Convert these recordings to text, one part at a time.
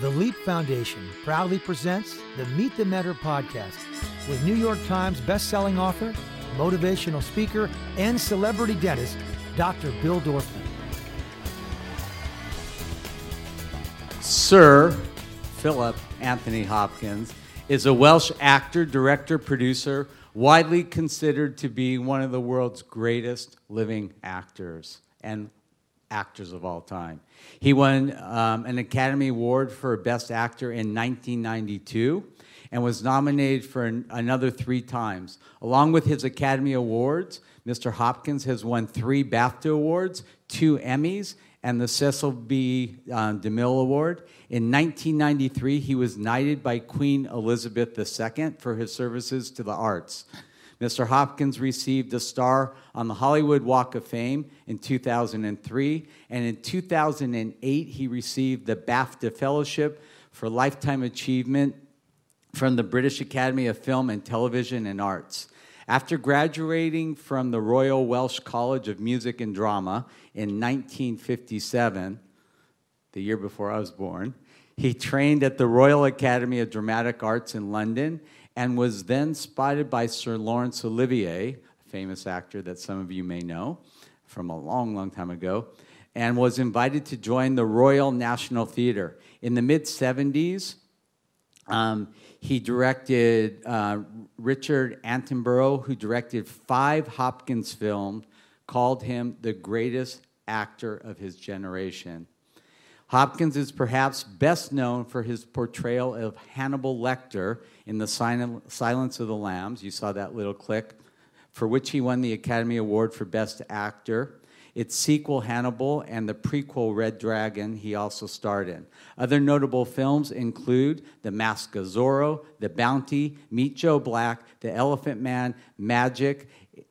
The Leap Foundation proudly presents the Meet the Mentor podcast with New York Times bestselling author, motivational speaker, and celebrity dentist, Dr. Bill Dorfman. Sir Philip Anthony Hopkins is a Welsh actor, director, producer, widely considered to be one of the world's greatest living actors and actors of all time. He won um, an Academy Award for Best Actor in 1992 and was nominated for an, another three times. Along with his Academy Awards, Mr. Hopkins has won three BAFTA Awards, two Emmys, and the Cecil B. Uh, DeMille Award. In 1993, he was knighted by Queen Elizabeth II for his services to the arts. Mr. Hopkins received a star on the Hollywood Walk of Fame in 2003, and in 2008, he received the BAFTA Fellowship for Lifetime Achievement from the British Academy of Film and Television and Arts. After graduating from the Royal Welsh College of Music and Drama in 1957, the year before I was born, he trained at the Royal Academy of Dramatic Arts in London and was then spotted by Sir Laurence Olivier, a famous actor that some of you may know from a long, long time ago, and was invited to join the Royal National Theatre. In the mid 70s, um, he directed uh, Richard Attenborough, who directed five Hopkins films, called him the greatest actor of his generation. Hopkins is perhaps best known for his portrayal of Hannibal Lecter in The Silence of the Lambs. You saw that little click, for which he won the Academy Award for Best Actor. Its sequel, Hannibal, and the prequel, Red Dragon, he also starred in. Other notable films include The Mask of Zorro, The Bounty, Meet Joe Black, The Elephant Man, Magic,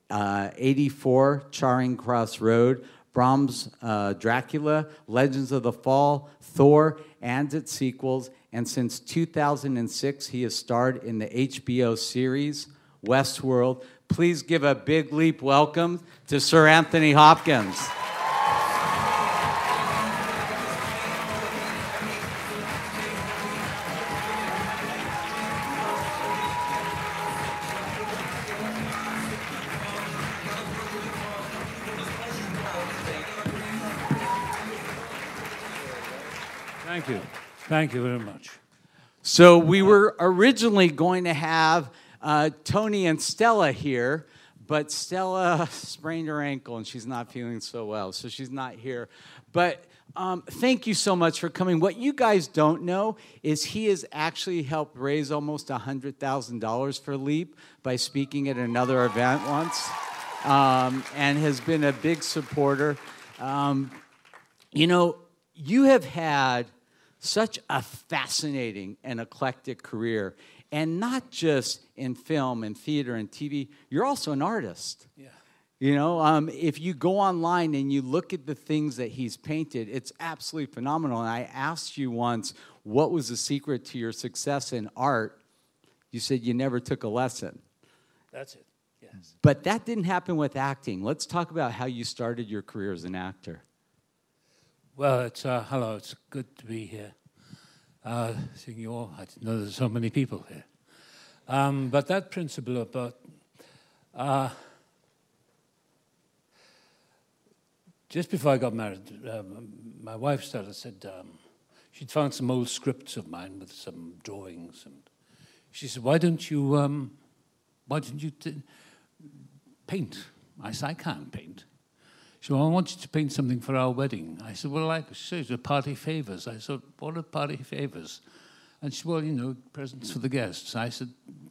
uh, 84, Charing Cross Road, Bram's uh, Dracula, Legends of the Fall, Thor, and its sequels. And since 2006, he has starred in the HBO series Westworld. Please give a big leap welcome to Sir Anthony Hopkins. Thank you very much. So, we were originally going to have uh, Tony and Stella here, but Stella sprained her ankle and she's not feeling so well, so she's not here. But um, thank you so much for coming. What you guys don't know is he has actually helped raise almost $100,000 for LEAP by speaking at another event once um, and has been a big supporter. Um, you know, you have had such a fascinating and eclectic career. And not just in film and theater and TV, you're also an artist. Yeah. You know, um, if you go online and you look at the things that he's painted, it's absolutely phenomenal. And I asked you once, what was the secret to your success in art? You said you never took a lesson. That's it, yes. But that didn't happen with acting. Let's talk about how you started your career as an actor. Well, it's uh, hello. It's good to be here. Uh, seeing you all, I didn't know there's so many people here. Um, but that principle about uh, just before I got married, um, my wife started said um, she'd found some old scripts of mine with some drawings, and she said, "Why don't you? Um, why don't you t- paint?" I said, "I can't paint." Well, I want you to paint something for our wedding. I said, well, like, said, party favors. I said, what are party favors? And she said, well, you know, presents for the guests. I said,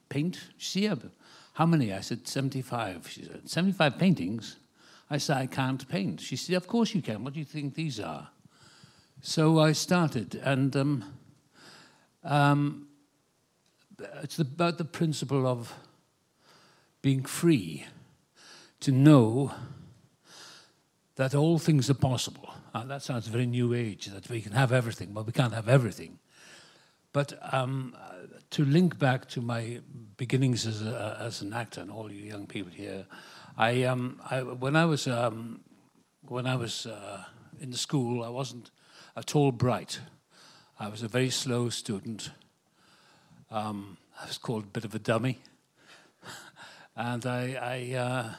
paint? She said, how many? I said, 75. She said, 75 paintings? I said, I can't paint. She said, of course you can. What do you think these are? So I started, and um, um, it's about the principle of being free to know that all things are possible. Uh, that sounds very new age, that we can have everything. but we can't have everything. But um, to link back to my beginnings as, a, as an actor, and all you young people here, I, um, I when I was um, when I was uh, in the school, I wasn't at all bright. I was a very slow student. Um, I was called a bit of a dummy. and I, I, uh,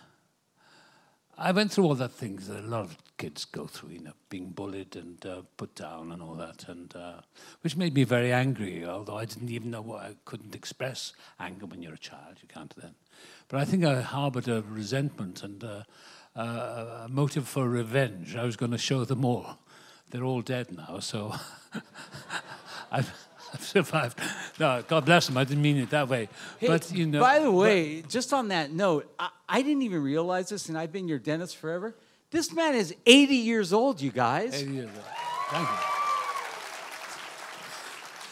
I went through all the things that a lot of kids go through, you know, being bullied and uh, put down and all that, and uh, which made me very angry. Although I didn't even know what I couldn't express anger when you're a child, you can't then. But I think I harboured a resentment and uh, uh, a motive for revenge. I was going to show them all. They're all dead now, so I've, I've, survived. No, God bless him. I didn't mean it that way. Hey, but you know. By the way, but, just on that note, I, I, didn't even realize this, and I've been your dentist forever. This man is 80 years old, you guys. 80 years old. Thank you.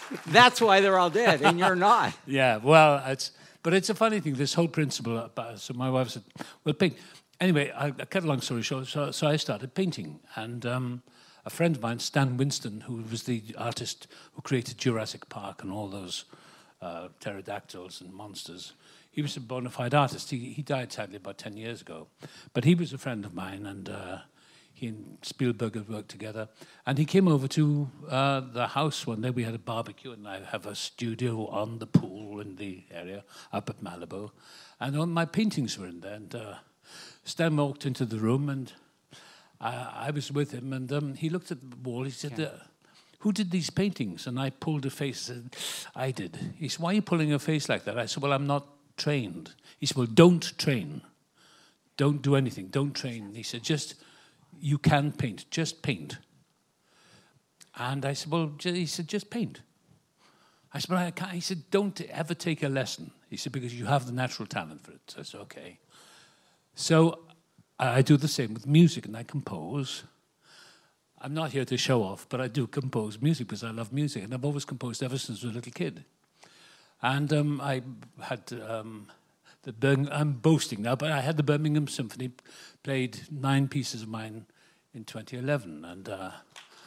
That's why they're all dead, and you're not. yeah, well, it's but it's a funny thing. This whole principle. About, so my wife said, "Well, paint." Anyway, I, I cut a long story short. So, so I started painting, and um, a friend of mine, Stan Winston, who was the artist who created Jurassic Park and all those uh, pterodactyls and monsters. He was a bona fide artist. He, he died sadly about 10 years ago. But he was a friend of mine, and uh, he and Spielberg had worked together. And he came over to uh, the house one day. We had a barbecue, and I have a studio on the pool in the area up at Malibu. And all my paintings were in there. And uh, Stan walked into the room, and I, I was with him. And um, he looked at the wall. He said, uh, who did these paintings? And I pulled a face and I did. He said, why are you pulling a face like that? I said, well, I'm not trained. He said, well, don't train. Don't do anything. Don't train. He said, just you can paint, just paint. And I said, well, he said, just paint. I said, but I can't. He said, don't ever take a lesson. He said, because you have the natural talent for it. So I said, okay. So I do the same with music, and I compose. I'm not here to show off, but I do compose music because I love music, and I've always composed ever since I was a little kid. And um, I had um, the Birmingham, I'm boasting now, but I had the Birmingham Symphony played nine pieces of mine in 2011, and uh,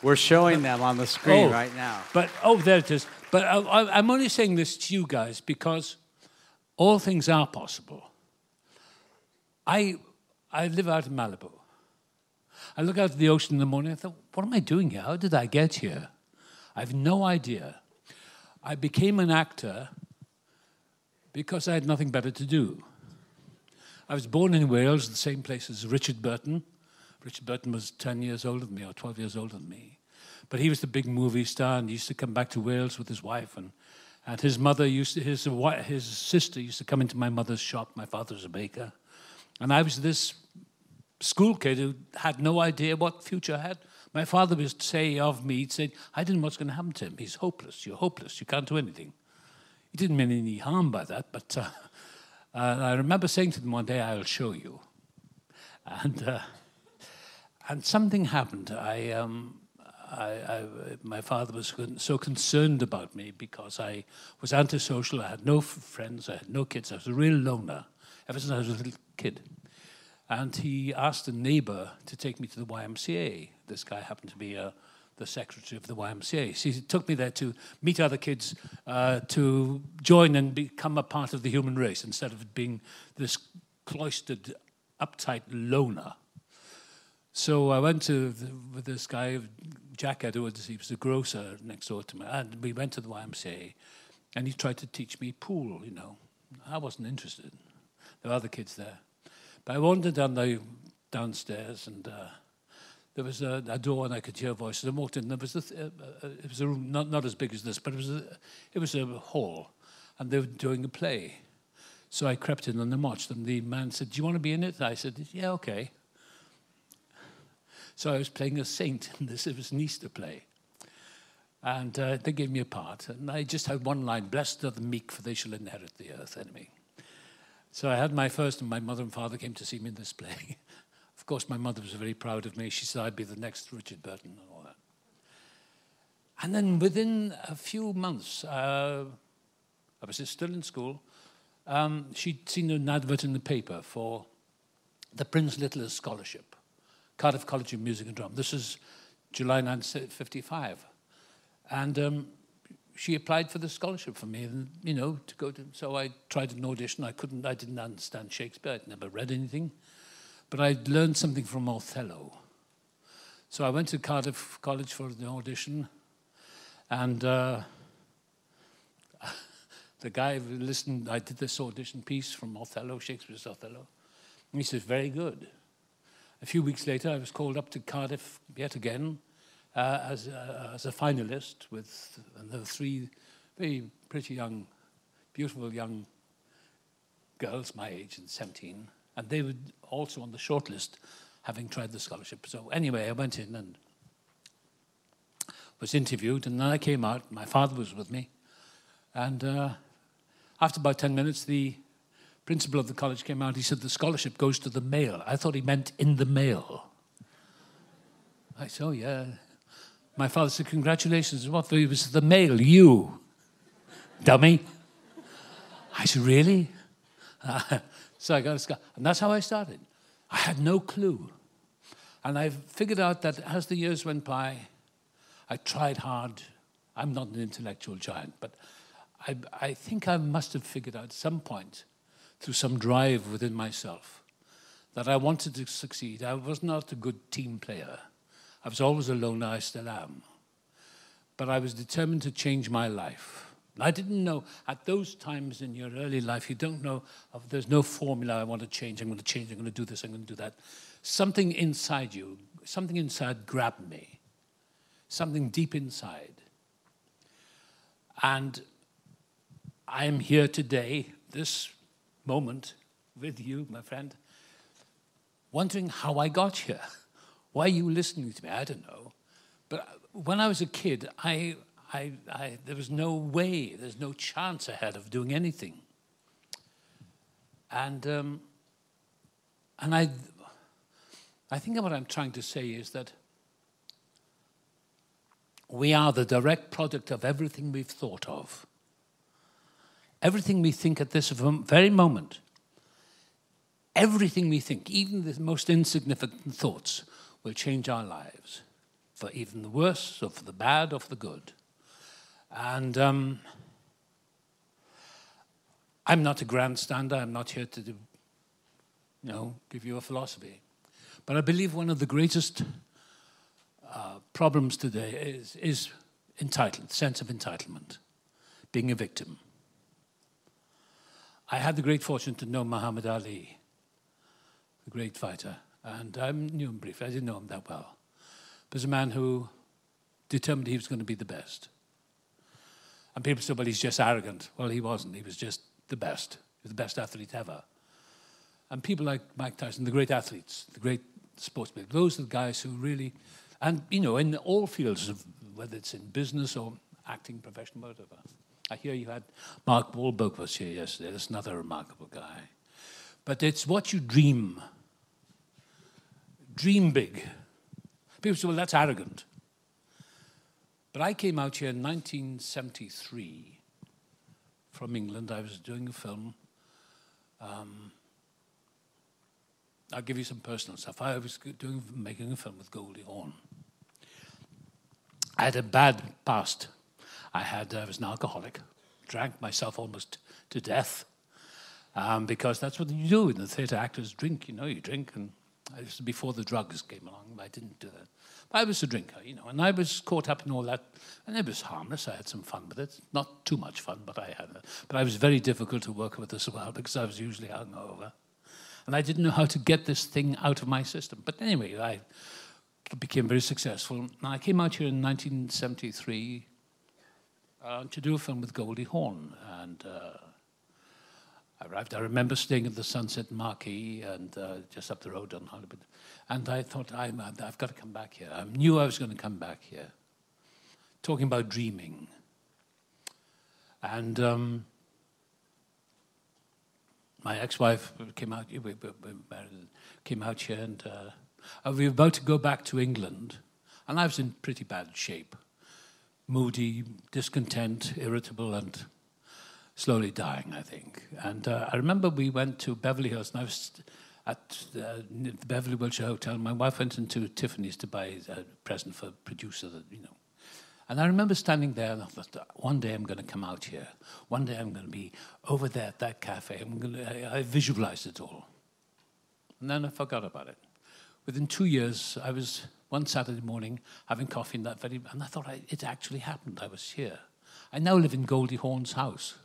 we're showing them on the screen oh, right now. But oh, there it is. But I, I'm only saying this to you guys because all things are possible. I I live out in Malibu. I look out at the ocean in the morning. I thought, what am I doing here? How did I get here? I have no idea. I became an actor because I had nothing better to do. I was born in Wales, the same place as Richard Burton. Richard Burton was 10 years older than me, or 12 years older than me. But he was the big movie star, and he used to come back to Wales with his wife. And, and his mother used to, his, his sister used to come into my mother's shop. My father was a baker. And I was this school kid who had no idea what future I had. My father would say of me, he'd say, I didn't know what's going to happen to him. He's hopeless. You're hopeless. You can't do anything. He didn't mean any harm by that, but uh, uh, I remember saying to them one day, I'll show you. And, uh, and something happened. I, um, I, I, my father was so concerned about me because I was antisocial. I had no friends. I had no kids. I was a real loner ever since I was a little kid. And he asked a neighbor to take me to the YMCA. This guy happened to be a the secretary of the YMCA. She took me there to meet other kids, uh, to join and become a part of the human race instead of being this cloistered, uptight loner. So I went to the, with this guy, Jack Edwards. He was a grocer next door to me, and we went to the YMCA, and he tried to teach me pool. You know, I wasn't interested. There were other kids there, but I wandered down the downstairs and. Uh, there was a, a, door and I could hear voices. I walked in. There was a, uh, uh, it was a room not, not as big as this, but it was a, it was a hall, and they were doing a play. So I crept in and I watched. And the man said, "Do you want to be in it?" I said, "Yeah, okay." So I was playing a saint in this. It was an Easter play, and uh, they gave me a part. And I just had one line: "Blessed are the meek, for they shall inherit the earth." Enemy. So I had my first, and my mother and father came to see me in this play. Of course, my mother was very proud of me. She said I'd be the next Richard Burton and all that. And then within a few months, uh, I was still in school, um, she'd seen an advert in the paper for the Prince Littler Scholarship, Cardiff College of Music and Drama. This is July 1955. And um, she applied for the scholarship for me, and, you know, to go to. So I tried an audition. I couldn't, I didn't understand Shakespeare. I'd never read anything. But I'd learned something from Othello. So I went to Cardiff College for the audition, And uh, the guy listened, I did this audition piece from Othello, Shakespeare's Othello. And he says, very good. A few weeks later, I was called up to Cardiff yet again uh, as, a, as a finalist with three very pretty young, beautiful young girls my age and 17. And they were also on the shortlist, having tried the scholarship. So anyway, I went in and was interviewed, and then I came out. My father was with me. And uh, after about 10 minutes, the principal of the college came out. He said, The scholarship goes to the male. I thought he meant in the mail. I said, Oh, yeah. My father said, Congratulations. What? It was the male, you, dummy. I said, Really? so I got a scholarship. And that's how I started. I had no clue. And I figured out that as the years went by, I tried hard. I'm not an intellectual giant, but I, I think I must have figured out at some point through some drive within myself that I wanted to succeed. I was not a good team player. I was always a loner, I still am. But I was determined to change my life. I didn't know at those times in your early life, you don't know, there's no formula I want to change, I'm going to change, I'm going to do this, I'm going to do that. Something inside you, something inside grabbed me, something deep inside. And I am here today, this moment, with you, my friend, wondering how I got here. Why are you listening to me? I don't know. But when I was a kid, I, I, I, there was no way, there's no chance ahead of doing anything. And, um, and I, I think what I'm trying to say is that we are the direct product of everything we've thought of. Everything we think at this very moment, everything we think, even the most insignificant thoughts, will change our lives for even the worse, or for the bad, or for the good. And um, I'm not a grandstander. I'm not here to do, you know, give you a philosophy. But I believe one of the greatest uh, problems today is, is entitled, sense of entitlement, being a victim. I had the great fortune to know Muhammad Ali, the great fighter, and I knew him briefly. I didn't know him that well. But was a man who determined he was going to be the best. And people said, well, he's just arrogant. Well, he wasn't. He was just the best. He was the best athlete ever. And people like Mike Tyson, the great athletes, the great sportsmen, those are the guys who really, and, you know, in all fields of whether it's in business or acting, professional, whatever. I hear you had Mark Wahlberg was here yesterday. That's another remarkable guy. But it's what you dream. Dream big. People say, well, that's arrogant. But I came out here in 1973 from England. I was doing a film. Um, I'll give you some personal stuff. I was doing making a film with Goldie Hawn. I had a bad past I had I was an alcoholic, drank myself almost to death, um, because that's what you do in the theatre. Actors drink, you know, you drink, and Was before the drugs came along. I didn't do that. But I was a drinker, you know, and I was caught up in all that, and it was harmless. I had some fun with it, not too much fun, but I had. it. But I was very difficult to work with as well because I was usually hungover, and I didn't know how to get this thing out of my system. But anyway, I became very successful. And I came out here in 1973 uh, to do a film with Goldie Hawn. And uh, I arrived. I remember staying at the Sunset Marquis and uh, just up the road on Hollywood. And I thought, i have got to come back here. I knew I was going to come back here. Talking about dreaming. And um, my ex-wife came out. We, married, came out here, and uh, we were about to go back to England, and I was in pretty bad shape moody, discontent, irritable, and slowly dying, I think. And uh, I remember we went to Beverly Hills, and I was at the Beverly Wilshire Hotel. My wife went into Tiffany's to buy a present for a producer, that, you know. And I remember standing there and I thought, one day I'm going to come out here. One day I'm going to be over there at that cafe. I'm going to, I, I visualized it all. And then I forgot about it. within two years, I was one Saturday morning having coffee in that very, and I thought I, it actually happened. I was here. I now live in Goldie Hawn's house.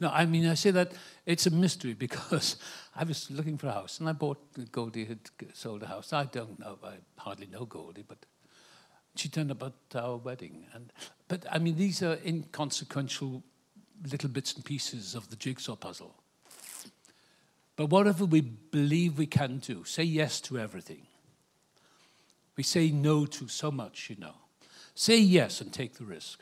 No, I mean, I say that it's a mystery because I was looking for a house and I bought, Goldie had sold a house. I don't know, I hardly know Goldie, but she turned up at our wedding. And, but I mean, these are inconsequential little bits and pieces of the jigsaw puzzle. But whatever we believe we can do, say yes to everything. We say no to so much, you know. Say yes and take the risk.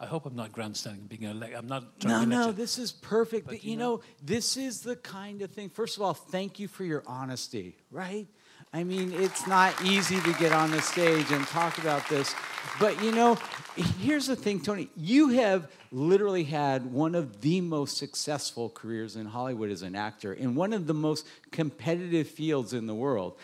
I hope I'm not grandstanding being I'm not No, no, this is perfect. But, you, you know, know, this is the kind of thing. First of all, thank you for your honesty, right? I mean, it's not easy to get on the stage and talk about this. But you know, here's the thing, Tony. You have literally had one of the most successful careers in Hollywood as an actor in one of the most competitive fields in the world.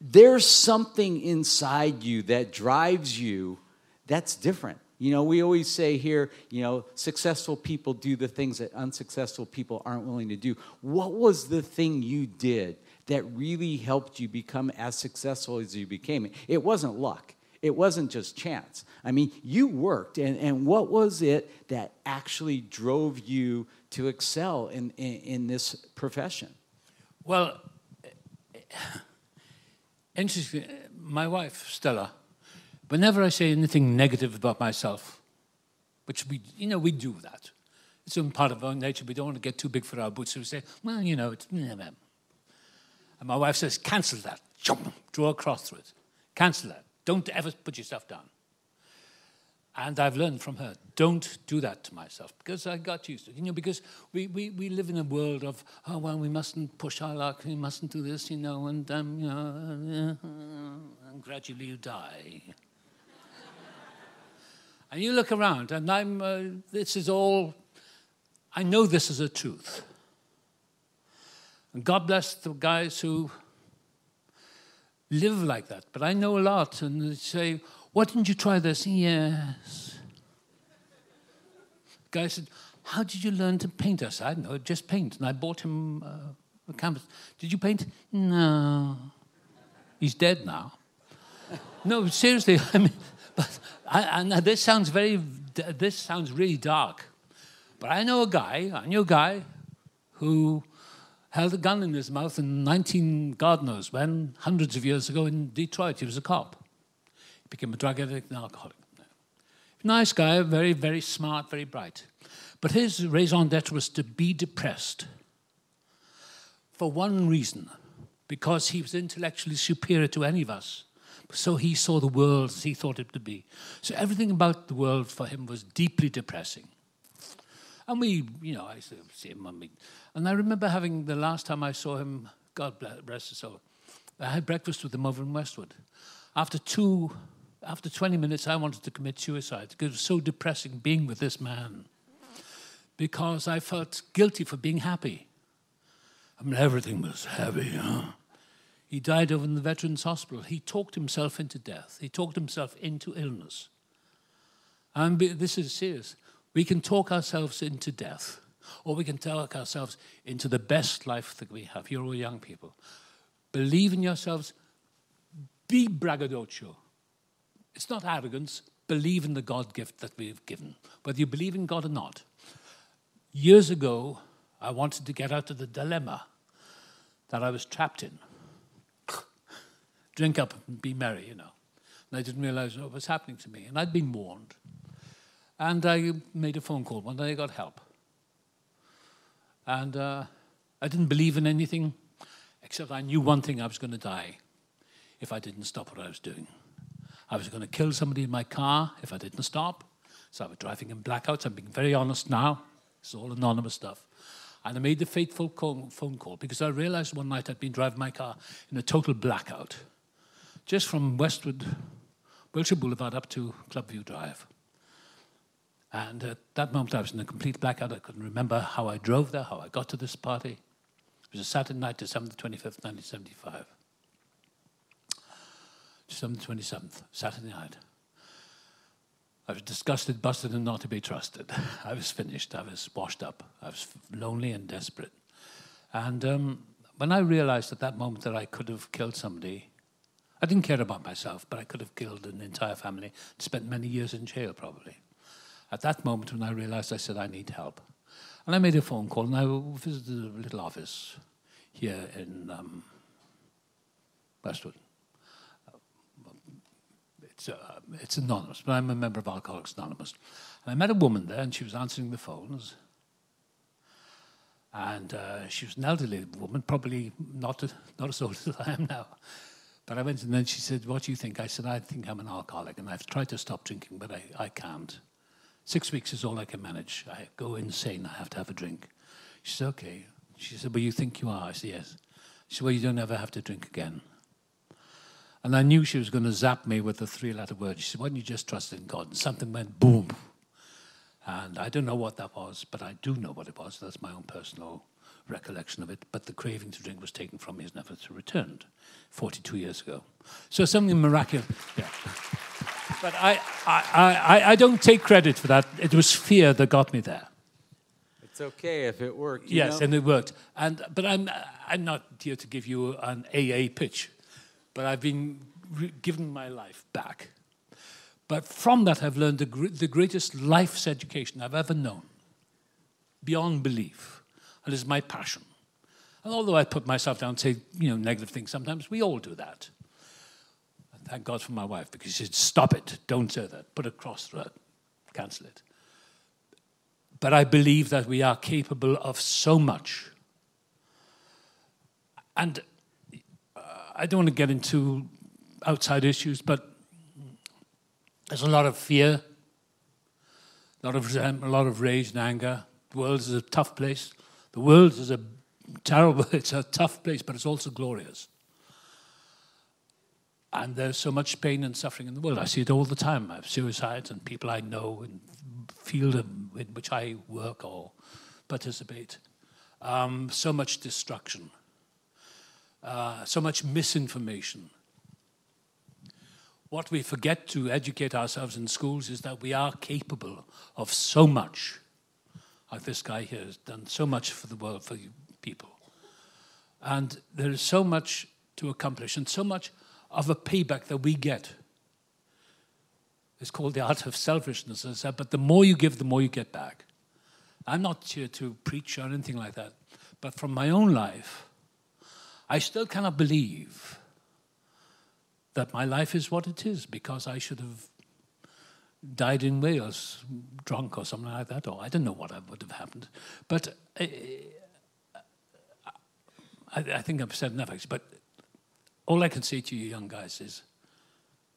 There's something inside you that drives you that's different. You know, we always say here, you know, successful people do the things that unsuccessful people aren't willing to do. What was the thing you did that really helped you become as successful as you became. It wasn't luck. It wasn't just chance. I mean, you worked, and, and what was it that actually drove you to excel in, in, in this profession? Well, interesting. My wife, Stella, whenever I say anything negative about myself, which we, you know, we do that. It's in part of our nature. We don't want to get too big for our boots. So we say, well, you know, it's, and my wife says, cancel that. Jump, draw a cross through it. Cancel that. Don't ever put yourself down. And I've learned from her, don't do that to myself because I got used to it. You know, because we, we, we live in a world of, oh, well, we mustn't push our luck, we mustn't do this, you know, and, um, you know, uh, uh, uh, and gradually you die. And you look around, and I'm, uh, this is all, I know this is a truth. And God bless the guys who live like that. But I know a lot, and they say, Why didn't you try this? Yes. The guy said, How did you learn to paint? us? I don't know, just paint. And I bought him uh, a canvas. Did you paint? No. He's dead now. no, seriously, I mean, but and this sounds very, this sounds really dark. But I know a guy, I knew a guy who held a gun in his mouth in 19 God knows when, hundreds of years ago in Detroit. He was a cop. He became a drug addict and alcoholic. Nice guy, very, very smart, very bright. But his raison d'etre was to be depressed for one reason because he was intellectually superior to any of us. So he saw the world as he thought it to be. So everything about the world for him was deeply depressing. And we, you know, I used to see him we and I remember having the last time I saw him, God bless his soul, I had breakfast with him over in Westwood. After two, after 20 minutes, I wanted to commit suicide because it was so depressing being with this man. Because I felt guilty for being happy. I mean, everything was heavy, huh? He died over in the Veterans Hospital. He talked himself into death. He talked himself into illness. And this is serious. We can talk ourselves into death or we can talk ourselves into the best life that we have. You're all young people. Believe in yourselves. Be braggadocio. It's not arrogance. Believe in the God gift that we've given, whether you believe in God or not. Years ago, I wanted to get out of the dilemma that I was trapped in. Drink up and be merry, you know. And I didn't realize what was happening to me. And I'd been warned. And I made a phone call. One day I got help. And uh, I didn't believe in anything except I knew one thing I was going to die if I didn't stop what I was doing. I was going to kill somebody in my car if I didn't stop. So I was driving in blackouts. I'm being very honest now. It's all anonymous stuff. And I made the fateful phone call because I realized one night I'd been driving my car in a total blackout, just from Westwood, Wilshire Boulevard up to Clubview Drive. And at that moment, I was in a complete blackout. I couldn't remember how I drove there, how I got to this party. It was a Saturday night, December 25th, 1975. December 27th, Saturday night. I was disgusted, busted, and not to be trusted. I was finished. I was washed up. I was lonely and desperate. And um, when I realized at that moment that I could have killed somebody, I didn't care about myself, but I could have killed an entire family, and spent many years in jail probably. At that moment, when I realized, I said, I need help. And I made a phone call and I visited a little office here in um, Westwood. It's, uh, it's anonymous, but I'm a member of Alcoholics Anonymous. And I met a woman there and she was answering the phones. And uh, she was an elderly woman, probably not, not as old as I am now. But I went and then she said, What do you think? I said, I think I'm an alcoholic and I've tried to stop drinking, but I, I can't. Six weeks is all I can manage. I go insane. I have to have a drink. She said, Okay. She said, Well, you think you are? I said, Yes. She said, Well, you don't ever have to drink again. And I knew she was going to zap me with the three letter word. She said, Why don't you just trust in God? And something went boom. And I don't know what that was, but I do know what it was. That's my own personal recollection of it. But the craving to drink was taken from me as never to returned 42 years ago. So something miraculous. Yeah. But I, I, I, I don't take credit for that. It was fear that got me there. It's okay if it worked. yes, know? and it worked. And, but I'm, I'm not here to give you an AA pitch, but I've been re- given my life back. But from that, I've learned the, gr- the greatest life's education I've ever known, beyond belief. And it's my passion. And although I put myself down and say, you know, negative things sometimes, we all do that. And thank God for my wife, because she said, stop it, don't say that, put a cross through it, cancel it. But I believe that we are capable of so much. And uh, I don't want to get into outside issues, but there's a lot of fear, a lot of resentment, a lot of rage and anger. The world is a tough place. The world is a terrible, it's a tough place, but it's also glorious. And there's so much pain and suffering in the world. I see it all the time. I have suicides and people I know and field in which I work or participate. Um, so much destruction, uh, so much misinformation. What we forget to educate ourselves in schools is that we are capable of so much. Like this guy here has done so much for the world, for people. And there is so much to accomplish and so much of a payback that we get it's called the art of selfishness, as I said, but the more you give, the more you get back. I'm not here to preach or anything like that, but from my own life, I still cannot believe that my life is what it is because I should have died in Wales drunk or something like that, or I don't know what would have happened. But uh, I, I think I've said enough, actually. But all I can say to you, young guys, is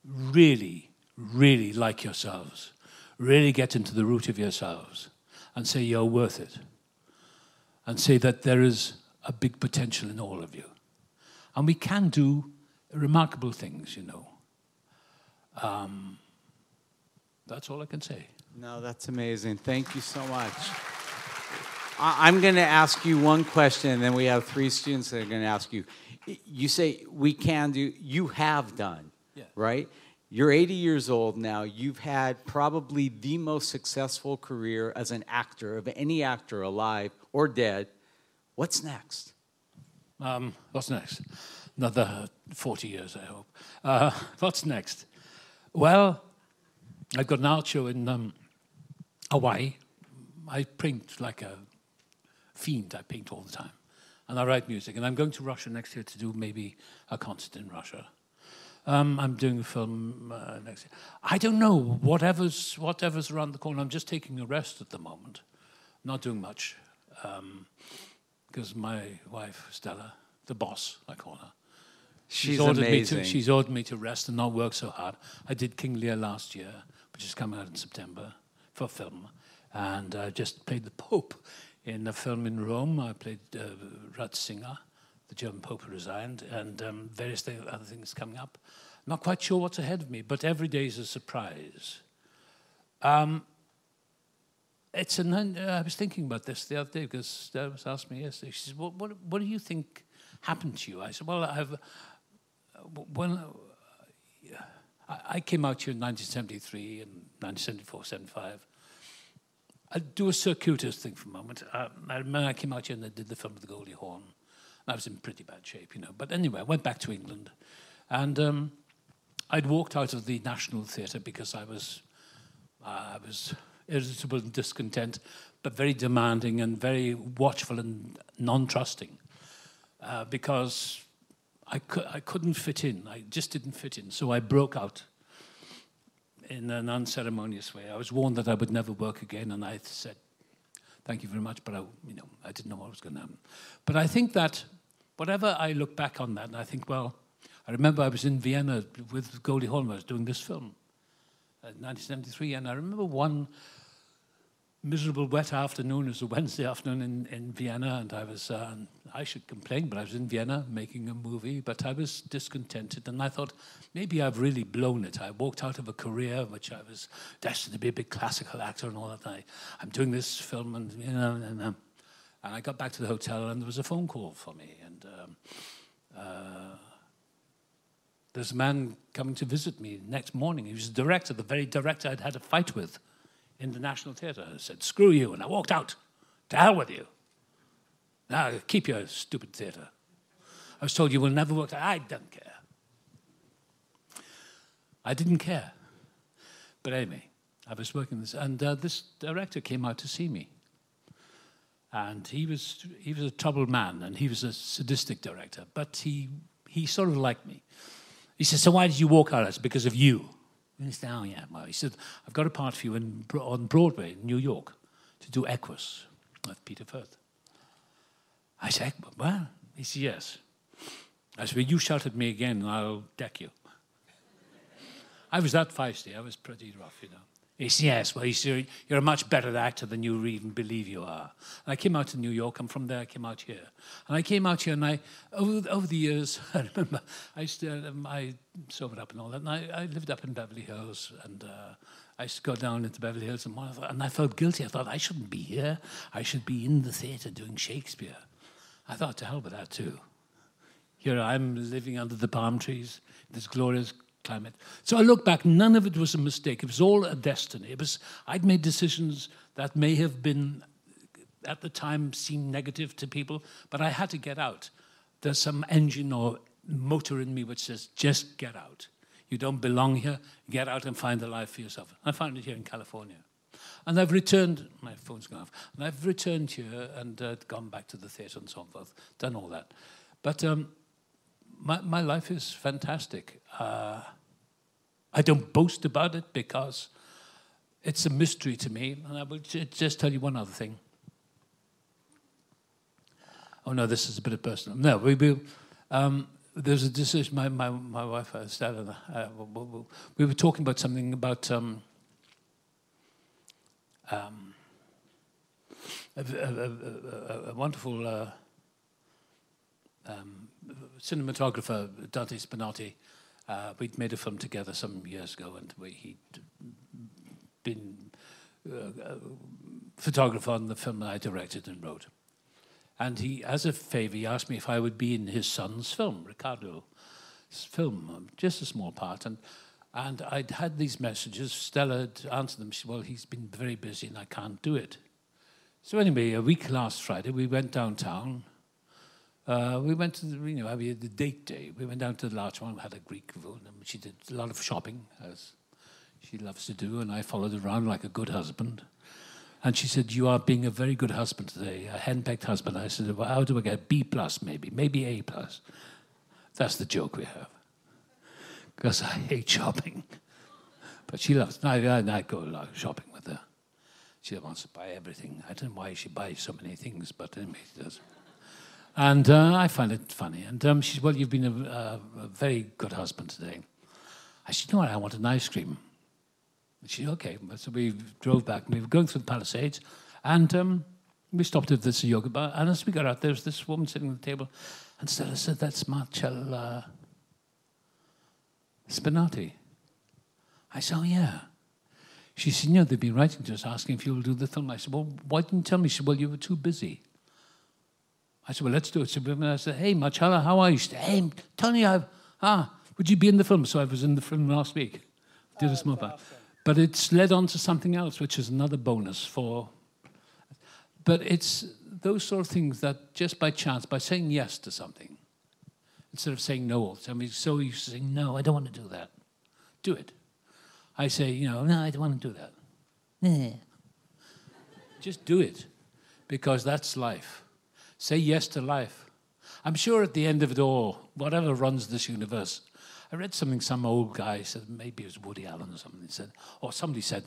really really like yourselves, really get into the root of yourselves and say you're worth it, and say that there is a big potential in all of you. And we can do remarkable things, you know. Um, that's all I can say. No, that's amazing. Thank you so much. I'm going to ask you one question, and then we have three students that are going to ask you. You say we can do, you have done, yeah. right? You're 80 years old now. You've had probably the most successful career as an actor of any actor alive or dead. What's next? Um, what's next? Another 40 years, I hope. Uh, what's next? Well, I've got an art show in um, Hawaii. I paint like a fiend. I paint all the time. And I write music. And I'm going to Russia next year to do maybe a concert in Russia. Um, I'm doing a film uh, next year. I don't know. Whatever's, whatever's around the corner. I'm just taking a rest at the moment. Not doing much. Because um, my wife, Stella, the boss, I call her, She's, she's ordered amazing. Me to, she's ordered me to rest and not work so hard. I did King Lear last year, which is coming out in September for film. And I just played the Pope in a film in Rome. I played uh, Ratzinger the German Pope who resigned, and um, various th- other things coming up. Not quite sure what's ahead of me, but every day is a surprise. Um, it's an, uh, I was thinking about this the other day because Stella was asked me yesterday. She said, what, what, what do you think happened to you? I said, Well, I've, uh, when uh, I came out here in 1973 and 1974, 75. I'll do a circuitous thing for a moment. Uh, I remember I came out here and I did the film with the Goldie Hawn. I was in pretty bad shape, you know. But anyway, I went back to England, and um, I'd walked out of the National Theatre because I was, uh, I was irritable and discontent, but very demanding and very watchful and non-trusting, uh, because I, cu- I couldn't fit in. I just didn't fit in. So I broke out in an unceremonious way. I was warned that I would never work again, and I said, "Thank you very much," but I, you know, I didn't know what was going to happen. But I think that whatever I look back on that, and I think, well, I remember I was in Vienna with Goldie Hawn. I was doing this film, uh, in 1973, and I remember one miserable wet afternoon. It was a Wednesday afternoon in, in Vienna, and I was, uh, I should complain, but I was in Vienna making a movie, but I was discontented, and I thought, maybe I've really blown it. I walked out of a career which I was destined to be a big classical actor and all that. I, I'm doing this film, and, you know, and, um, and I got back to the hotel, and there was a phone call for me, and um, uh, there's a man coming to visit me next morning. He was the director, the very director I'd had a fight with in the National Theatre. I said, screw you. And I walked out. To hell with you. Now, keep your stupid theatre. I was told you will never work. I don't care. I didn't care. But anyway, I was working this, and uh, this director came out to see me. And he was, he was a troubled man, and he was a sadistic director, but he, he sort of liked me. He said, So why did you walk out? I said, Because of you. And he said, yeah. Well, he said, I've got a part for you in, on Broadway in New York to do Equus with Peter Firth. I said, well, he said, yes. I said, well, you shout at me again and I'll deck you. I was that feisty. I was pretty rough, you know. He said, yes, well, said, you're a much better actor than you even believe you are. And I came out to New York, and from there I came out here. And I came out here, and I, over, over the years, I remember, I, used to, um, I sobered up and all that, and I, I lived up in Beverly Hills, and uh, I used to go down into Beverly Hills, and, and I felt guilty. I thought, I shouldn't be here. I should be in the theatre doing Shakespeare. I thought, to hell with that, too. Here I'm living under the palm trees, this glorious climate. So I look back, none of it was a mistake. It was all a destiny. It was I'd made decisions that may have been at the time seemed negative to people, but I had to get out. There's some engine or motor in me which says, just get out. You don't belong here, get out and find a life for yourself. I found it here in California. And I've returned, my phone's gone off, and I've returned here and uh, gone back to the theatre and so forth, done all that. But um, my, my life is fantastic. Uh, I don't boast about it because it's a mystery to me. And I will just tell you one other thing. Oh, no, this is a bit of personal. No, we will. Um, there's a decision. My, my, my wife, and I, uh, we were talking about something about um, um, a, a, a, a, wonderful uh, um, cinematographer, Dante Spinotti. Uh, we'd made a film together some years ago, and we, he'd been uh, photographer on the film that I directed and wrote. And he, as a favor, he asked me if I would be in his son's film, Ricardo's film, um, just a small part. And and I'd had these messages. Stella had answered them. She said, Well, he's been very busy and I can't do it. So, anyway, a week last Friday, we went downtown uh, we went to, the, you know, we had the date day. We went down to the large one, we had a Greek and she did a lot of shopping, as she loves to do, and I followed around like a good husband. And she said, You are being a very good husband today, a henpecked husband. I said, Well, how do I get B plus, maybe? Maybe A plus. That's the joke we have. Because I hate shopping. But she loves, I, I, I go shopping with her. She wants to buy everything. I don't know why she buys so many things, but anyway, she does. And uh, I find it funny. And um, she said, Well, you've been a, a, a, very good husband today. I said, No. I want an ice cream. And she said, Okay. So we drove back and we were going through the Palisades. And um, we stopped at this yoga bar. And as we got out, there was this woman sitting at the table. And Stella said, That's Marcel Spinotti. I said, Oh, yeah. She said, know, they've been writing to us asking if you'll do the film. I said, Well, why didn't you tell me? She said, Well, you were too busy. I said, well, let's do it. So I said, hey, Marcella, how are you? Said, hey, Tony, I've, ah, would you be in the film? So I was in the film last week. Did a small part. But it's led on to something else, which is another bonus for. But it's those sort of things that just by chance, by saying yes to something, instead of saying no all the time, so used to saying, no, I don't want to do that. Do it. I say, you know, no, I don't want to do that. Just do it, because that's life. Say yes to life. I'm sure at the end of it all, whatever runs this universe, I read something some old guy said, maybe it was Woody Allen or something, said, or somebody said,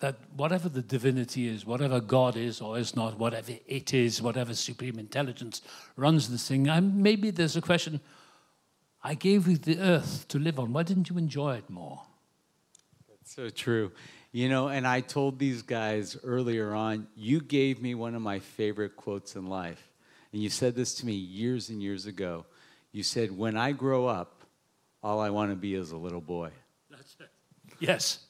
that whatever the divinity is, whatever God is or is not, whatever it is, whatever supreme intelligence runs this thing, and maybe there's a question I gave you the earth to live on. Why didn't you enjoy it more? That's so true. You know, and I told these guys earlier on, you gave me one of my favorite quotes in life. And you said this to me years and years ago. You said, When I grow up, all I want to be is a little boy. That's it. Yes.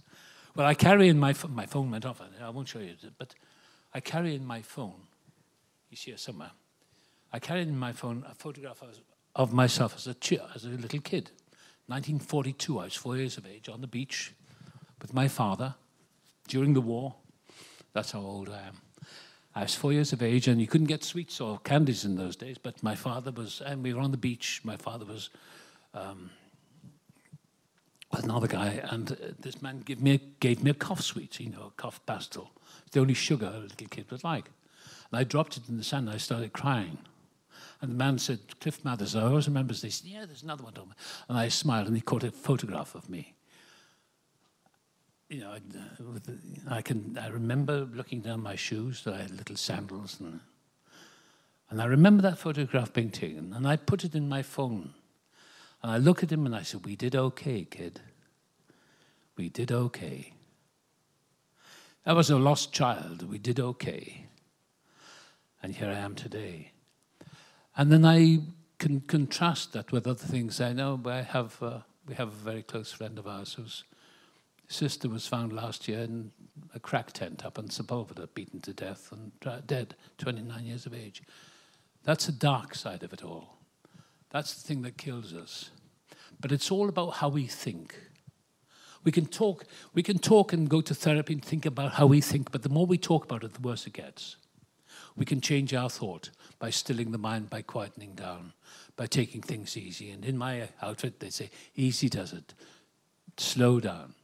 Well, I carry in my phone, my phone went off, I won't show you, but I carry in my phone, he's here somewhere. I carry in my phone a photograph of myself as a, as a little kid. 1942, I was four years of age on the beach with my father during the war. That's how old I am. I was four years of age, and you couldn't get sweets or candies in those days. But my father was, and we were on the beach. My father was um, with another guy, and uh, this man gave me a, gave me a cough sweet, you know, a cough pastil. It's the only sugar a little kid would like. And I dropped it in the sand. and I started crying. And the man said, Cliff Mathers, I always remember this. He said, Yeah, there's another one. And I smiled, and he caught a photograph of me you know, I, can. I remember looking down my shoes. That I had little sandals, and and I remember that photograph being taken, and I put it in my phone. And I look at him and I said, "We did okay, kid. We did okay. I was a lost child. We did okay. And here I am today." And then I can contrast that with other things I know. I have uh, we have a very close friend of ours who's sister was found last year in a crack tent up in Sepulveda, beaten to death and uh, dead, 29 years of age. That's the dark side of it all. That's the thing that kills us. But it's all about how we think. We can talk, we can talk and go to therapy and think about how we think, but the more we talk about it, the worse it gets. We can change our thought by stilling the mind, by quietening down, by taking things easy. And in my outfit, they say, easy does it. Slow down.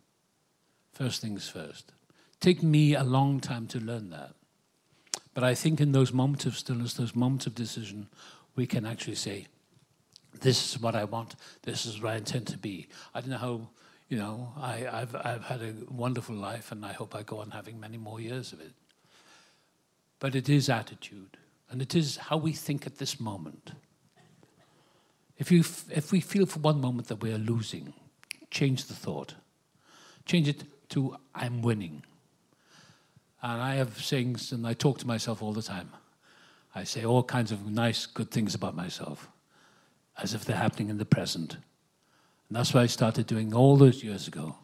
First things first. Take me a long time to learn that. But I think in those moments of stillness, those moments of decision, we can actually say, this is what I want, this is what I intend to be. I don't know how, you know, I, have I've had a wonderful life and I hope I go on having many more years of it. But it is attitude, and it is how we think at this moment. If, you, if we feel for one moment that we are losing, change the thought. Change it to I'm winning. And I have things, and I talk to myself all the time. I say all kinds of nice, good things about myself, as if they're happening in the present. And that's what I started doing all those years ago.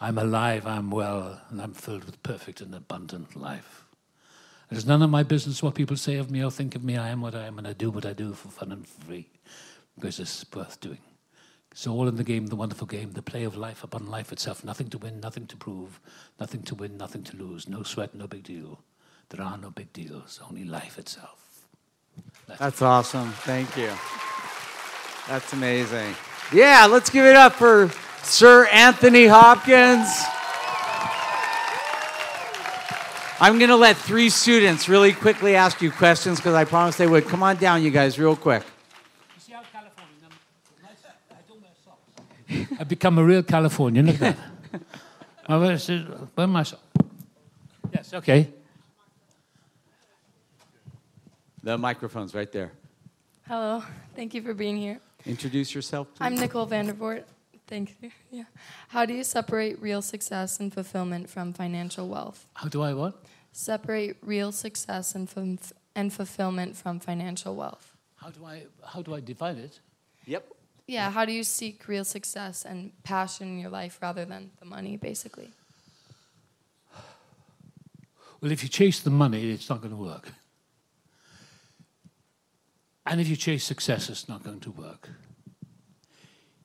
I'm alive, I'm well, and I'm filled with perfect and abundant life. It is none of my business what people say of me or think of me. I am what I am, and I do what I do for fun and free, because it's worth doing. It's all in the game, the wonderful game, the play of life upon life itself. Nothing to win, nothing to prove, nothing to win, nothing to lose. No sweat, no big deal. There are no big deals, only life itself. That's, That's awesome. Thank you. That's amazing. Yeah, let's give it up for Sir Anthony Hopkins. I'm going to let three students really quickly ask you questions because I promised they would. Come on down, you guys, real quick. I've become a real Californian. Look at that. where am I? Yes, okay. The microphone's right there. Hello. Thank you for being here. Introduce yourself, please. I'm Nicole Vandervoort. Thank you. Yeah. How do you separate real success and fulfillment from financial wealth? How do I what? Separate real success and, f- and fulfillment from financial wealth. How do I how do I divide it? Yep. Yeah, how do you seek real success and passion in your life rather than the money, basically? Well, if you chase the money, it's not going to work. And if you chase success, it's not going to work.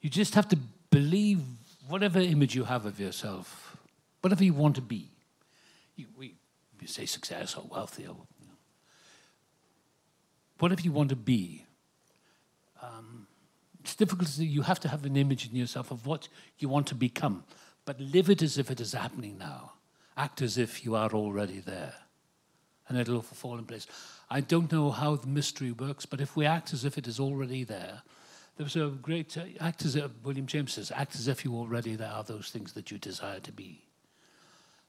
You just have to believe whatever image you have of yourself, whatever you want to be. You, we, you say success or wealthy or you know, whatever you want to be. Um, it's difficult to you have to have an image in yourself of what you want to become, but live it as if it is happening now. Act as if you are already there, and it'll all fall in place. I don't know how the mystery works, but if we act as if it is already there, there was a great uh, act as if, William James says, act as if you already there are those things that you desire to be.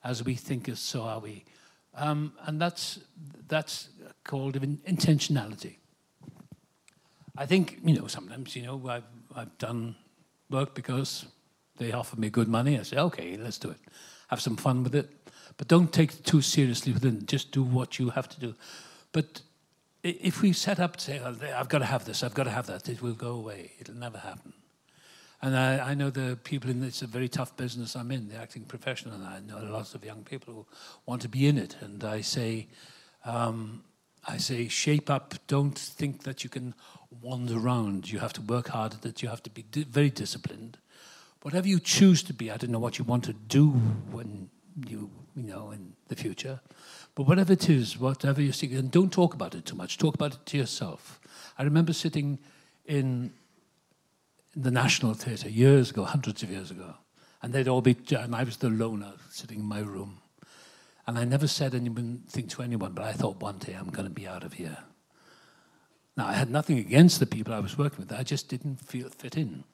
As we think, so are we. Um, and that's, that's called intentionality. I think, you know, sometimes, you know, I've, I've done work because they offer me good money. I say, okay, let's do it. Have some fun with it. But don't take it too seriously within. Just do what you have to do. But if we set up say, oh, I've got to have this, I've got to have that, it will go away. It'll never happen. And I, I know the people in it's a very tough business I'm in, the acting profession, and I know lots of young people who want to be in it. And I say, um, I say, shape up. Don't think that you can wander around. You have to work hard at it. You have to be di- very disciplined. Whatever you choose to be, I don't know what you want to do when you, you know, in the future. But whatever it is, whatever you're seeking, and don't talk about it too much. Talk about it to yourself. I remember sitting in the National Theatre years ago, hundreds of years ago, and they'd all be, and I was the loner sitting in my room. And I never said anything to anyone, but I thought one day I'm going to be out of here. Now, I had nothing against the people I was working with, I just didn't feel fit in.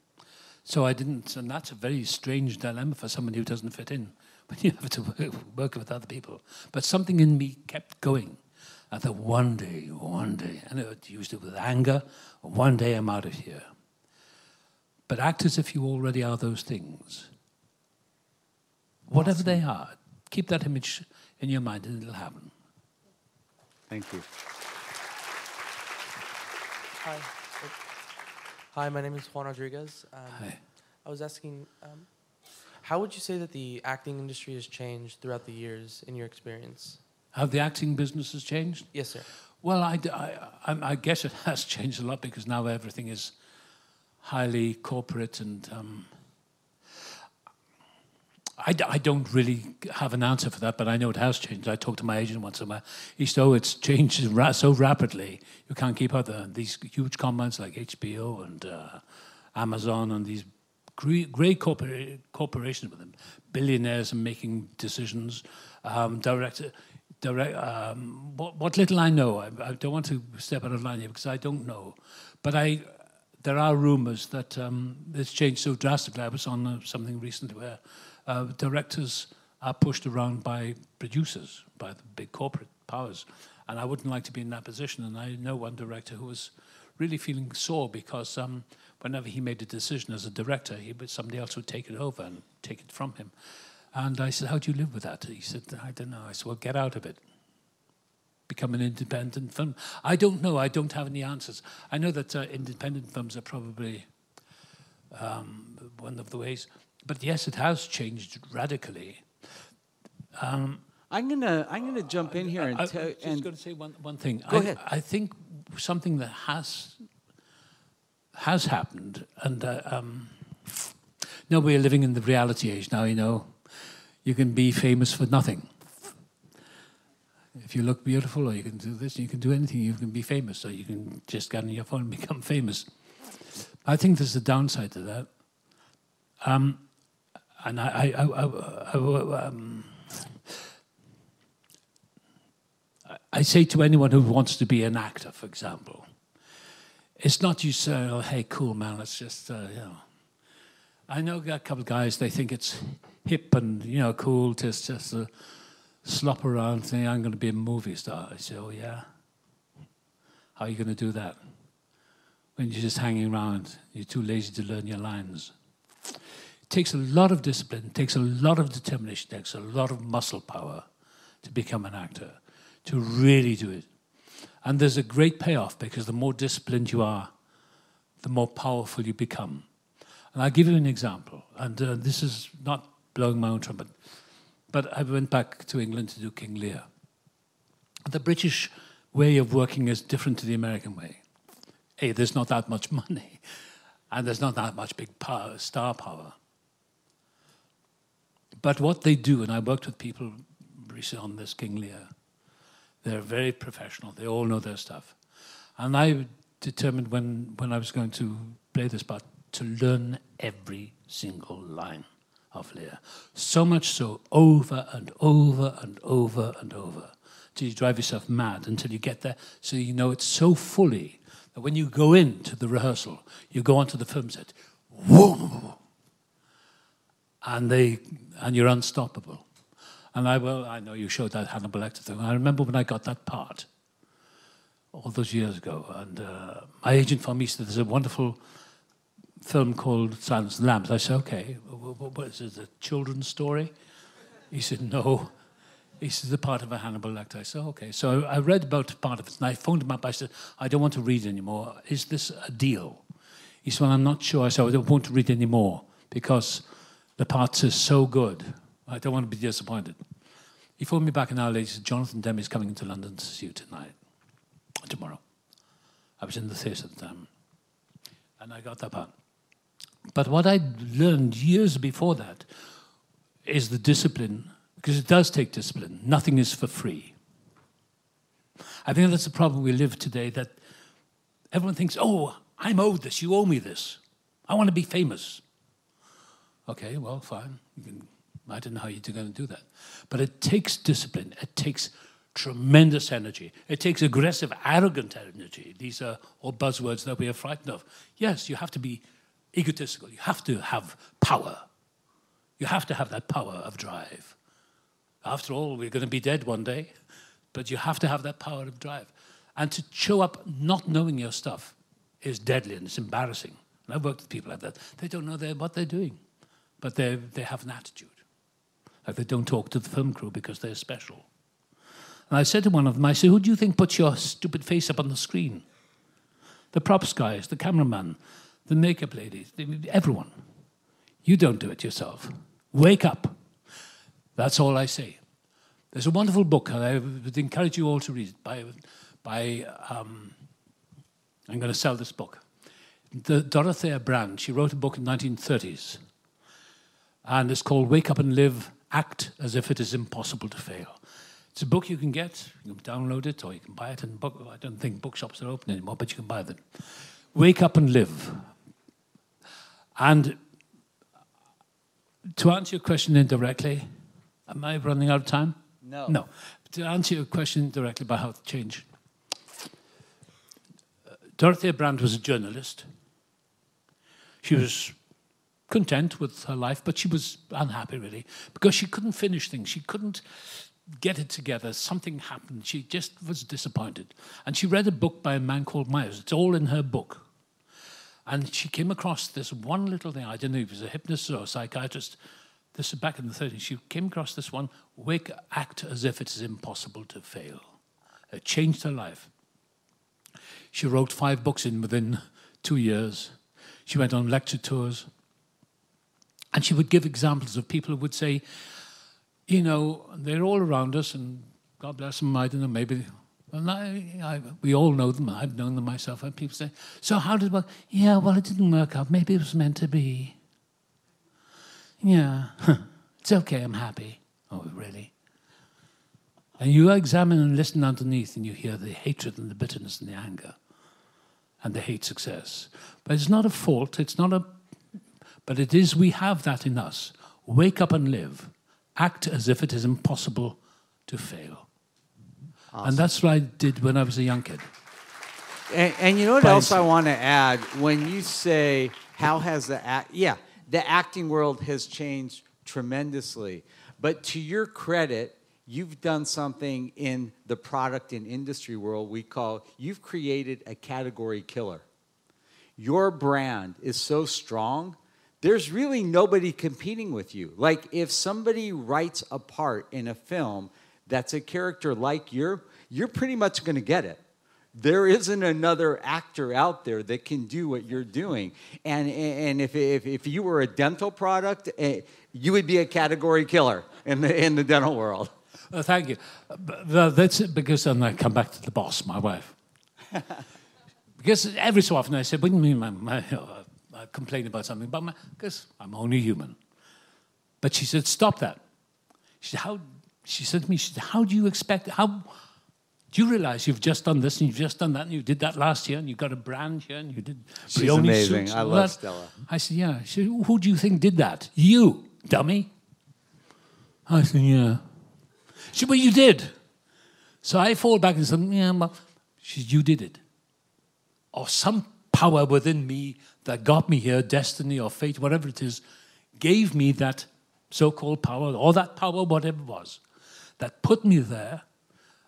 So I didn't, and that's a very strange dilemma for somebody who doesn't fit in when you have to work, work with other people. But something in me kept going. I thought, one day, one day, and I used it with anger, one day I'm out of here. But act as if you already are those things. Whatever awesome. they are, keep that image in your mind and it'll happen. Thank you. Hi. Hi, my name is Juan Rodriguez. Um, Hi. I was asking, um, how would you say that the acting industry has changed throughout the years in your experience? How the acting business has changed? Yes, sir. Well, I, I, I guess it has changed a lot because now everything is highly corporate and um, I, I don't really have an answer for that, but I know it has changed. I talked to my agent once, and he said, "Oh, it's changed so rapidly. You can't keep up. The, these huge companies like HBO and uh, Amazon and these great, great corpora- corporations with them, billionaires and making decisions. Um, direct, direct. Um, what, what, little I know, I, I, don't want to step out of line here because I don't know, but I." There are rumours that um, it's changed so drastically. I was on uh, something recently where uh, directors are pushed around by producers, by the big corporate powers. And I wouldn't like to be in that position. And I know one director who was really feeling sore because um, whenever he made a decision as a director, he, somebody else would take it over and take it from him. And I said, How do you live with that? He said, I don't know. I said, Well, get out of it. Become an independent film. I don't know. I don't have any answers. I know that uh, independent films are probably um, one of the ways. But yes, it has changed radically. Um, I'm gonna I'm gonna jump in here and I, tell. I'm just and to say one one thing. Go I, ahead. I think something that has has happened, and uh, um, no, we're living in the reality age now. You know, you can be famous for nothing. If you look beautiful, or you can do this, you can do anything. You can be famous, or you can just get on your phone and become famous. I think there's a downside to that. Um, and I, I, I, I um, I say to anyone who wants to be an actor, for example, it's not you say, oh, hey, cool, man, let's just, uh, you know. I know a couple of guys, they think it's hip and, you know, cool to just uh, slop around saying, I'm going to be a movie star. I say, oh, yeah? How are you going to do that? When you're just hanging around, you're too lazy to learn your lines. It takes a lot of discipline, takes a lot of determination, takes a lot of muscle power to become an actor, to really do it. And there's a great payoff because the more disciplined you are, the more powerful you become. And I'll give you an example. And uh, this is not blowing my own trumpet, but I went back to England to do King Lear. The British way of working is different to the American way. A, there's not that much money, and there's not that much big power, star power. But what they do, and I worked with people recently on this King Lear. They're very professional. They all know their stuff. And I determined when, when I was going to play this part to learn every single line of Lear. So much so, over and over and over and over, till you drive yourself mad until you get there. So you know it so fully that when you go into the rehearsal, you go onto the film set, whoa, and they and you're unstoppable. And I well, I know you showed that Hannibal Lecter thing. I remember when I got that part all those years ago, and uh, my agent me said there's a wonderful film called Silence the Lambs. I said, okay, what, what is it, a children's story? He said, no. He said, the part of a Hannibal Lecter. I said, okay. So I read about part of it, and I phoned him up. I said, I don't want to read anymore. Is this a deal? He said, well, I'm not sure. I said, I don't want to read anymore because the parts are so good. I don't want to be disappointed. He phoned me back an hour later. Said, Jonathan Demme is coming into London to see you tonight, tomorrow. I was in the theatre at the time. And I got that part. But what I learned years before that is the discipline, because it does take discipline. Nothing is for free. I think that's the problem we live today that everyone thinks, oh, I'm owed this, you owe me this. I want to be famous. Okay, well, fine. Can, I don't know how you're going to do that. But it takes discipline, it takes tremendous energy, it takes aggressive, arrogant energy. These are all buzzwords that we are frightened of. Yes, you have to be egotistical. You have to have power. You have to have that power of drive. After all, we're going to be dead one day, but you have to have that power of drive. And to show up not knowing your stuff is deadly and it's embarrassing. And I've worked with people like that. They don't know what they're doing, but they they have an attitude. Like they don't talk to the film crew because they're special. And I said to one of them, I said, Who do you think puts your stupid face up on the screen? The props guys, the cameraman, the makeup ladies, everyone. You don't do it yourself. Wake up. That's all I say. There's a wonderful book, and I would encourage you all to read it by, by um, I'm going to sell this book. The Dorothea Brande, she wrote a book in the 1930s, and it's called Wake Up and Live, Act as If It Is Impossible to Fail. It's a book you can get, you can download it, or you can buy it in book. I don't think bookshops are open anymore, but you can buy them. Wake Up and Live and to answer your question indirectly, am I running out of time? No. No. To answer your question directly about how to change, Dorothea Brande was a journalist. She was content with her life, but she was unhappy really because she couldn't finish things. She couldn't get it together. Something happened. She just was disappointed. And she read a book by a man called Myers. It's all in her book. And she came across this one little thing. I don't know if it was a hypnotist or a psychiatrist. This is back in the 30s. She came across this one wake, act as if it is impossible to fail. It changed her life. She wrote five books in within two years. She went on lecture tours. And she would give examples of people who would say, you know, they're all around us, and God bless them, I don't know, maybe well, I, I, we all know them. I've known them myself. And people say, So, how did it work? Yeah, well, it didn't work out. Maybe it was meant to be. Yeah, it's okay. I'm happy. Oh, really? And you examine and listen underneath, and you hear the hatred and the bitterness and the anger, and the hate success. But it's not a fault. It's not a. But it is, we have that in us. Wake up and live. Act as if it is impossible to fail. Awesome. And that's what I did when I was a young kid. And, and you know what else I want to add? When you say, how has the act, yeah, the acting world has changed tremendously. But to your credit, you've done something in the product and industry world we call, you've created a category killer. Your brand is so strong, there's really nobody competing with you. Like if somebody writes a part in a film that's a character like you, you're pretty much going to get it. There isn't another actor out there that can do what you're doing. And, and if, if, if you were a dental product, eh, you would be a category killer in the, in the dental world. Uh, thank you. Well, that's it because then I come back to the boss, my wife. because every so often I say, what do you mean, my, my, uh, complain about something, but because I'm only human. But she said, stop that. She said, how she said to me, she said, How do you expect, how, do you realize you've just done this and you've just done that and you did that last year and you've got a brand here and you did She's Brioni amazing. suits I love that?" Stella. I said, Yeah. She said, Who do you think did that? You, dummy. I said, Yeah. She said, Well, you did. So I fall back and said, Yeah, well, she said, You did it. Or some power within me that got me here, destiny or fate, whatever it is, gave me that so called power, or that power, whatever it was, that put me there.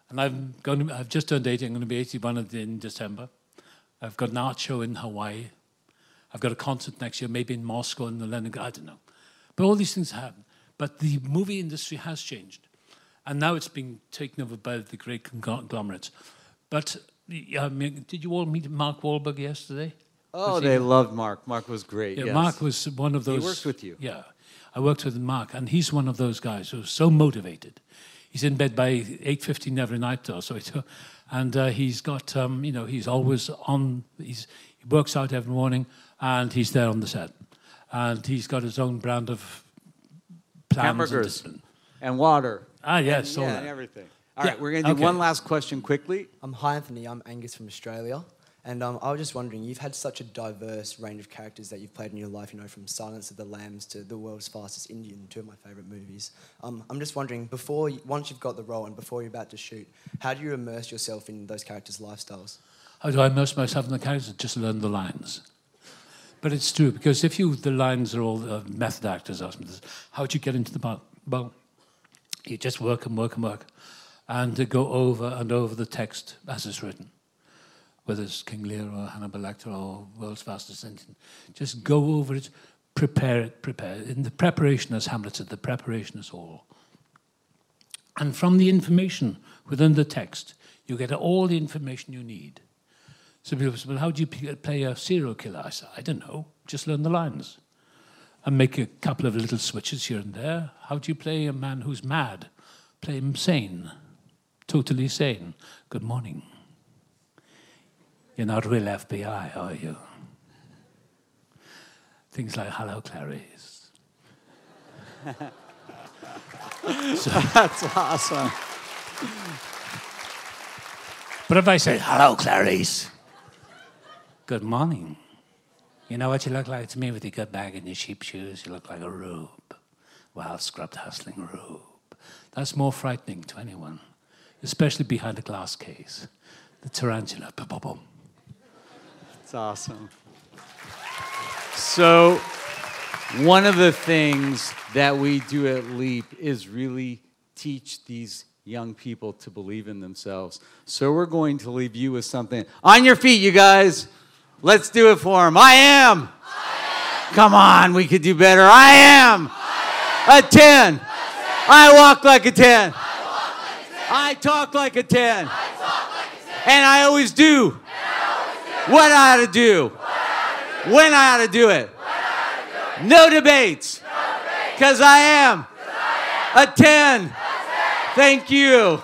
And I'm going to, I've just turned 80, I'm going to be 81 in December. I've got an art show in Hawaii. I've got a concert next year, maybe in Moscow and the Leningrad, I don't know. But all these things happen. But the movie industry has changed. And now it's being taken over by the great conglomerates. But I mean, did you all meet Mark Wahlberg yesterday? Oh, Was he- they loved Mark. Mark was great. yeah, yes. Mark was one of those. He worked with you. Yeah, I worked with Mark, and he's one of those guys who's so motivated. He's in bed by eight fifteen every night, or so. And uh, he's got, um, you know, he's always on. He's, he works out every morning, and he's there on the set. And he's got his own brand of plans and Hamburgers discipline. and water. Ah, yes, all yeah, that. and everything. All Yeah, right, we're going to do okay. one last question quickly. Um, hi, Anthony. I'm Angus from Australia. And um, I was just wondering, you've had such a diverse range of characters that you've played in your life, you know, from Silence of the Lambs to The World's Fastest Indian, two of my favourite movies. Um, I'm just wondering, before you, once you've got the role and before you're about to shoot, how do you immerse yourself in those characters' lifestyles? How do I immerse myself in the characters? Just learn the lines. But it's true because if you the lines are all uh, method actors or something, how do you get into the part? Well, you just work and work and work, and uh, go over and over the text as it's written, whether it's King Lear or Hannibal Lecter or World's Fastest Indian. Just go over it, prepare it, prepare it. In the preparation, as Hamlet said, the preparation is all. And from the information within the text, you get all the information you need. So people say, well, how do you play a serial killer? I said, I don't know. Just learn the lines and make a couple of little switches here and there. How do you play a man who's mad? Play him sane, totally sane. Good morning. You're not real FBI, are you? Things like, hello, Clarice. That's awesome. But if I say, hello, Clarice, good morning. You know what you look like to me with your good bag and your sheep shoes? You look like a rube. Well scrubbed, hustling rube. That's more frightening to anyone, especially behind a glass case. The tarantula. It's awesome. So, one of the things that we do at Leap is really teach these young people to believe in themselves. So, we're going to leave you with something. On your feet, you guys. Let's do it for them. I am. Come on, we could do better. I am. A 10. I walk like a 10. I talk like a 10. And I always do what I ought to do, when I ought to do it. No debates, because I am a 10. Thank you.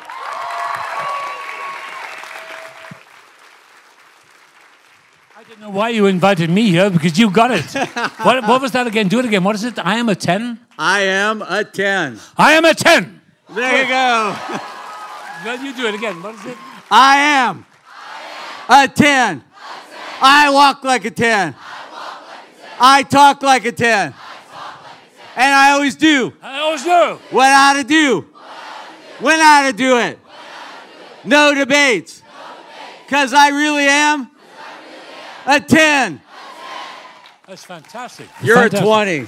I didn't know why you invited me here because you got it. what, what was that again? Do it again. What is it? I am a 10? I am a 10. I am a 10. There you go. Well, you do it again. What is it? I am a 10. I walk like a 10. I talk like a 10. And I always do I always do. what I ought to do, when I ought to do it. No debates. Because I really am a 10. That's fantastic. You're Fantastic. a 20.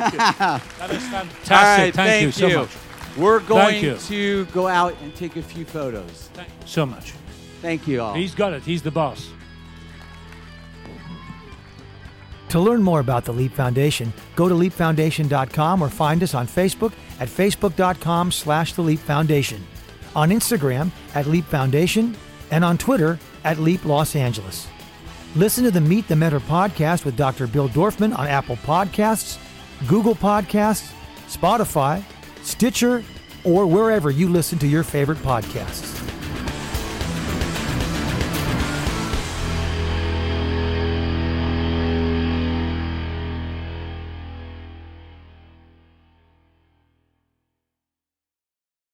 Thank you. That is fantastic. All right, thank, you so much. We're going to go out and take a few photos. Thank you so much. Thank you all. He's got it. He's the boss. To learn more about the Leap Foundation, go to leapfoundation.com or find us on Facebook at facebook.com slash the Leap Foundation, on Instagram at Leap Foundation, and on Twitter at Leap Los Angeles. Listen to the Meet the Mentor podcast with Dr. Bill Dorfman on Apple Podcasts, Google Podcasts, Spotify, Stitcher, or wherever you listen to your favorite podcasts.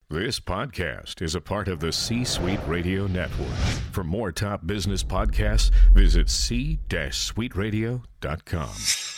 This podcast is a part of the C Suite Radio Network. For more top business podcasts, visit c-suiteradio.com.